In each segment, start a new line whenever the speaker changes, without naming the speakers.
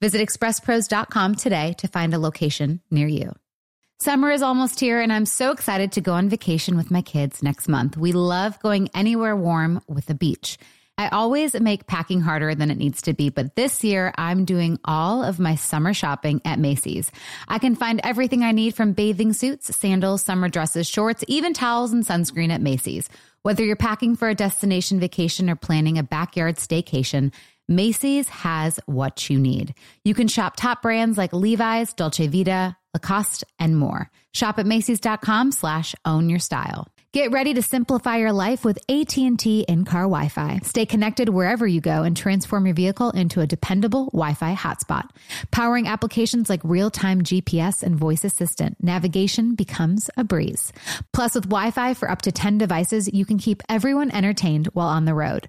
Visit expresspros.com today to find a location near you. Summer is almost here, and I'm so excited to go on vacation with my kids next month. We love going anywhere warm with a beach. I always make packing harder than it needs to be, but this year I'm doing all of my summer shopping at Macy's. I can find everything I need from bathing suits, sandals, summer dresses, shorts, even towels and sunscreen at Macy's. Whether you're packing for a destination vacation or planning a backyard staycation, Macy's has what you need. You can shop top brands like Levi's, Dolce Vita, Lacoste, and more. Shop at Macy's.com slash own your style. Get ready to simplify your life with AT&T in-car Wi-Fi. Stay connected wherever you go and transform your vehicle into a dependable Wi-Fi hotspot. Powering applications like real-time GPS and voice assistant, navigation becomes a breeze. Plus, with Wi-Fi for up to 10 devices, you can keep everyone entertained while on the road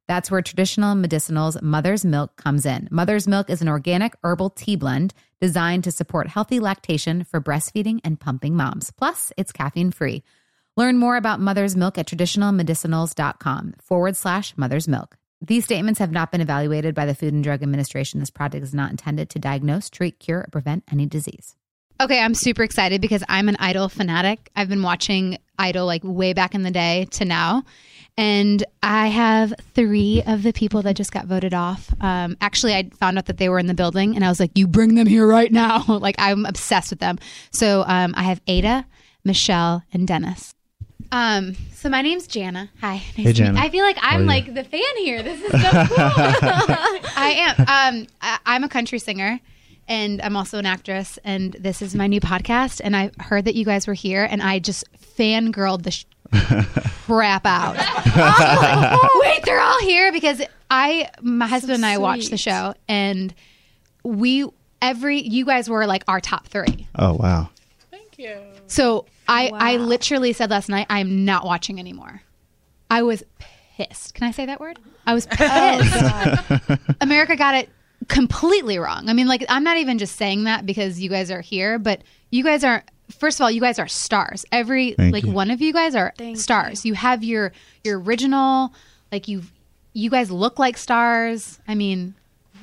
That's where traditional medicinals Mother's Milk comes in. Mother's Milk is an organic herbal tea blend designed to support healthy lactation for breastfeeding and pumping moms. Plus, it's caffeine free. Learn more about Mother's Milk at traditionalmedicinals.com forward slash mother's milk. These statements have not been evaluated by the Food and Drug Administration. This product is not intended to diagnose, treat, cure, or prevent any disease.
Okay, I'm super excited because I'm an Idol fanatic. I've been watching Idol like way back in the day to now. And I have three of the people that just got voted off. Um, actually, I found out that they were in the building and I was like, you bring them here right now. like, I'm obsessed with them. So um, I have Ada, Michelle, and Dennis. Um, so my name's Jana. Hi. Nice
Hey, Jana.
I feel like I'm like the fan here. This is so cool. I am. Um, I, I'm a country singer and I'm also an actress. And this is my new podcast. And I heard that you guys were here, and I just fangirled the sh- crap out. I like, Wait, they're all here because I, my husband and I watched the show, and we every you guys were like our top three.
Oh wow. Thank you.
So I, I literally said last night, I'm not watching anymore. I was pissed. Can I say that word? I was oh, pissed. America got it completely wrong. I mean, like, I'm not even just saying that because you guys are here, but you guys are. First of all, you guys are stars. Every
Thank
like
you.
one of you guys are
Thank
stars. You. have your your original, like you, you guys look like stars. I mean,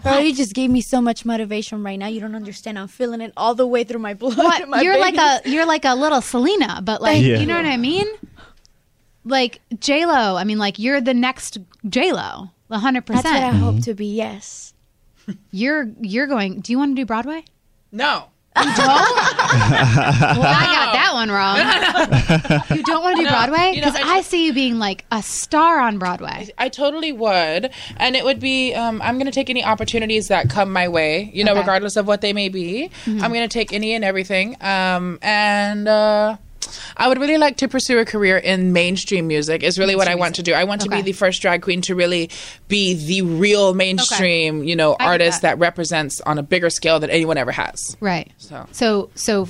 Girl, you just gave me so much motivation right now. You don't understand. I'm feeling it all the way through my blood.
what
my
you're like a you're like a little Selena, but like
you.
you know what I mean? Like J Lo, I mean, like you're the next J Lo, hundred
That's what I
percent.
hope to be. Yes.
You're you're going. Do you want to do Broadway?
No.
Well, I got that one wrong. you don't want to do Broadway
you know,
because
I
I, see you being like a star on Broadway.
I totally would. And it would be, um, I'm going to take any opportunities that come my way, you know,
Okay.
regardless of what they may be. I'm going to take any and everything. Um, and, uh, I would really like to pursue a career in mainstream music. Is really what I want to do. I want to be the first drag queen to really be the real mainstream, you know,
I
artist
that.
that. represents on a bigger scale than anyone ever has.
Right.
So.
So so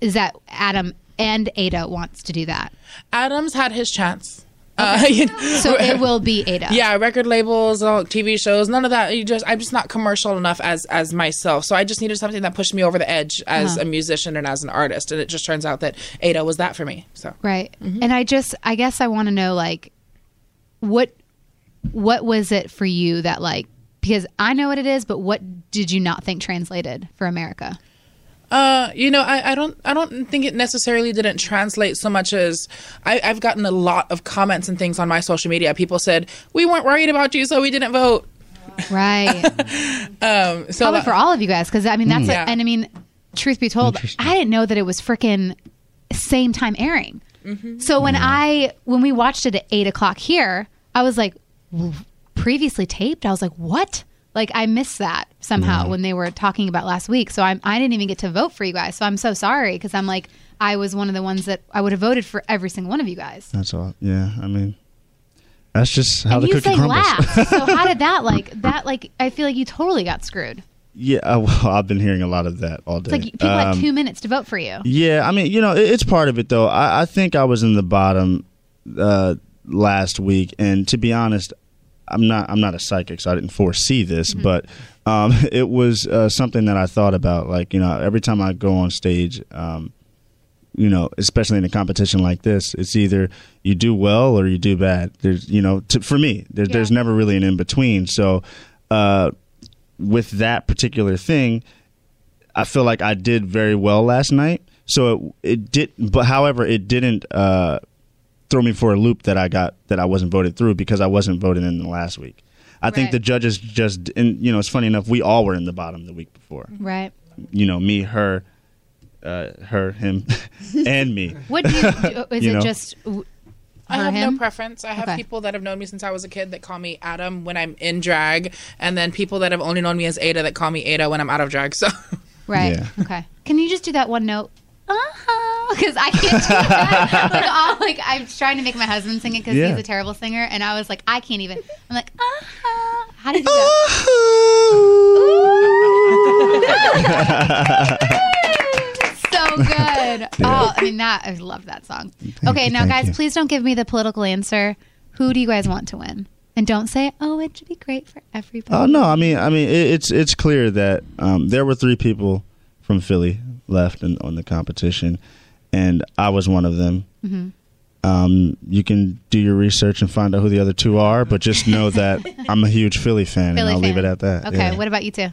is that Adam and Ada wants to do that?
Adams had his chance. Uh, you know,
So it will be Ada.
yeah record labels tv shows none of that you just i'm just not commercial enough as as myself so i just needed something that pushed me over the edge as
Uh-huh.
a musician and as an artist and it just turns out that ada was that for me so
Right. And I just I guess I want to know like what what was it for you that like because I know what it is, but what did you not think translated for America?
Uh, you know, I, I don't I don't think it necessarily didn't translate so much as I, I've gotten a lot of comments and things on my social media. People said we weren't worried about you, so we didn't vote.
Right.
Um, so
Probably for all of you guys because I mean that's
Yeah.
a, and I mean truth be told, I didn't know that it was freaking same time airing.
So when I when we watched it at eight o'clock here, I was like, previously taped. I was like, what? Like I missed that somehow when they were talking about last week. So I'm I didn't even get to vote for you guys. So I'm so sorry because I'm like I was one of the ones that I would have voted for every single one of you guys.
That's all. Yeah, I mean, that's just how
and
the
you
cookie
sang
crumbles.
last. so how did that like that like I feel like you totally got screwed.
yeah, uh, well, I've been hearing a lot of that all day.
It's like people had
Um,
two minutes to vote for you.
Yeah, I mean, you know, it, it's part of it though. I, I think I was in the bottom uh, last week, and to be honest, I'm not. I'm not a psychic, so I didn't foresee this,
Mm-hmm.
but um, it was uh, something that I thought about. Like, you know, every time I go on stage, um, you know, especially in a competition like this, it's either you do well or you do bad. There's, you know, to, for me, there, there's never really an in between. So, uh, with that particular thing, I feel like I did very well last night. So it, it did, but however, it didn't uh, throw me for a loop that I got that I wasn't voted through because I wasn't voted in the last week. I think the judges just, and you know, it's funny enough. We all were in the bottom the week before.
Right.
You know, me, her, uh, her, him, and me.
What do you do? Is
You
it
know?
just
I have
him?
no preference. I have
Okay.
people that have known me since I was a kid that call me Adam when I'm in drag, and then people that have only known me as Ada that call me Ada when I'm out of drag. So
Right.
Yeah.
Okay. Can you just do that one note? Uh-huh. Because I can't do that. like, all, like I'm trying to make my husband sing it because
Yeah.
he's a terrible singer, and I was like, I can't even. I'm like, uh-huh. How did you do that? so good. Oh, I mean that. I love that song. okay,
you,
now
thank
guys,
you.
please don't give me the political answer. Who do you guys want to win? And don't say, "Oh, it should be great for everybody."
Oh no, I mean, I mean, it, it's it's clear that um, there were three people from Philly left in, on the competition, and I was one of them.
Mm-hmm.
Um, you can do your research and find out who the other two are, but just know that I'm a huge Philly fan,
Philly
and I'll leave it at that.
Okay.
yeah.
What about you two?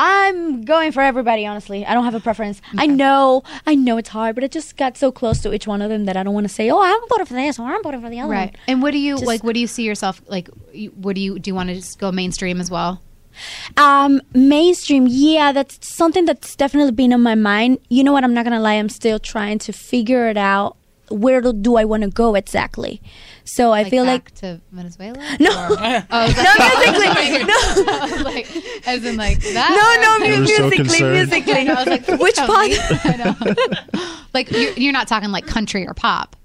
I'm going for everybody, honestly. I don't have a preference. I know, I know it's hard, but it just got so close to each one of them that I don't want to say, oh, I'm voting for this or I'm voting for the other
Right.
one.
And what do you
Just-
like? What do you see yourself like? What do you do? You want to just go mainstream as well?
Um, mainstream, yeah, that's something that's definitely been on my mind. You know what? I'm not gonna lie. I'm still trying to figure it out. Where do, do I want to go exactly? So I
Like
feel
back
like
to Venezuela.
no,
Or- oh,
no,
is that-
musically, no,
I was like, as in like that.
no, no,
You
mu-
were so
musically,
concerned.
musically.
I was like,
Which
tell
part?
me. I know. like you're, you're not talking like country or pop.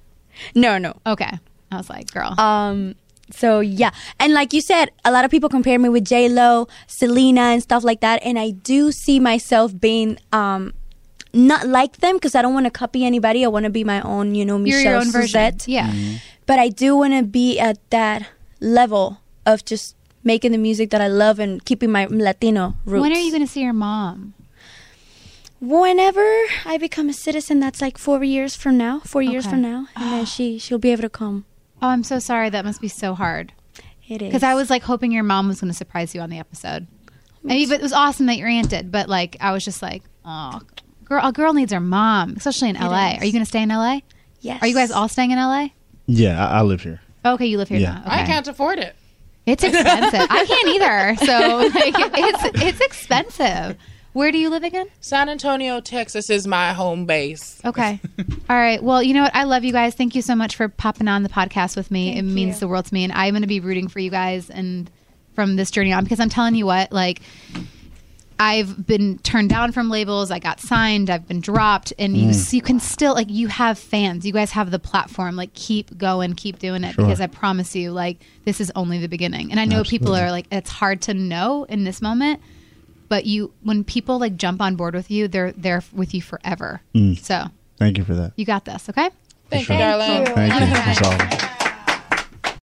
No, no.
Okay. I was like, girl.
Um. So yeah, and like you said, a lot of people compare me with J Lo, Selena, and stuff like that, and I do see myself being um not like them because I don't want to copy anybody. I want to be my own, you know,
you're
Michelle
your own version.
Sussette.
Yeah.
But I do want to be at that level of just making the music that I love and keeping my Latino roots.
When are you going to see your mom?
Whenever I become a citizen, that's like four years from now. Four years
Okay.
from now, and then she she'll be able to come.
Oh, I'm so sorry. That must be so hard.
It is
Because I was like hoping your mom was going to surprise you on the episode. I mean, but it was awesome that your aunt did. But like, I was just like, oh, girl, a girl needs her mom, especially in LA.
is.
Are you going to stay in LA?
yes.
Are you guys all staying in LA?
Yeah, I, I live here.
Okay, you live here
Yeah.
now. Okay.
I can't afford it.
It's expensive. I can't either. So like, it's it's expensive. Where do you live again?
San Antonio, Texas is my home base.
Okay. All right. Well, you know what? I love you guys. Thank you so much for popping on the podcast with me. it
Thank
means the world to me, and I'm going to be rooting for you guys and from this journey on because I'm telling you what, like. I've been turned down from labels. I got signed. I've been dropped, and you mm. you can still like you have fans. You guys have the platform. Like keep going, keep doing it
Sure.
because I promise you, like this is only the beginning. And I know people are like it's hard to know in this moment, but you when people like jump on board with you, they're there with you forever. Mm. So
Thank you for that.
you got this, okay?
Thank
sure.
you, darling.
Thank you. That's all.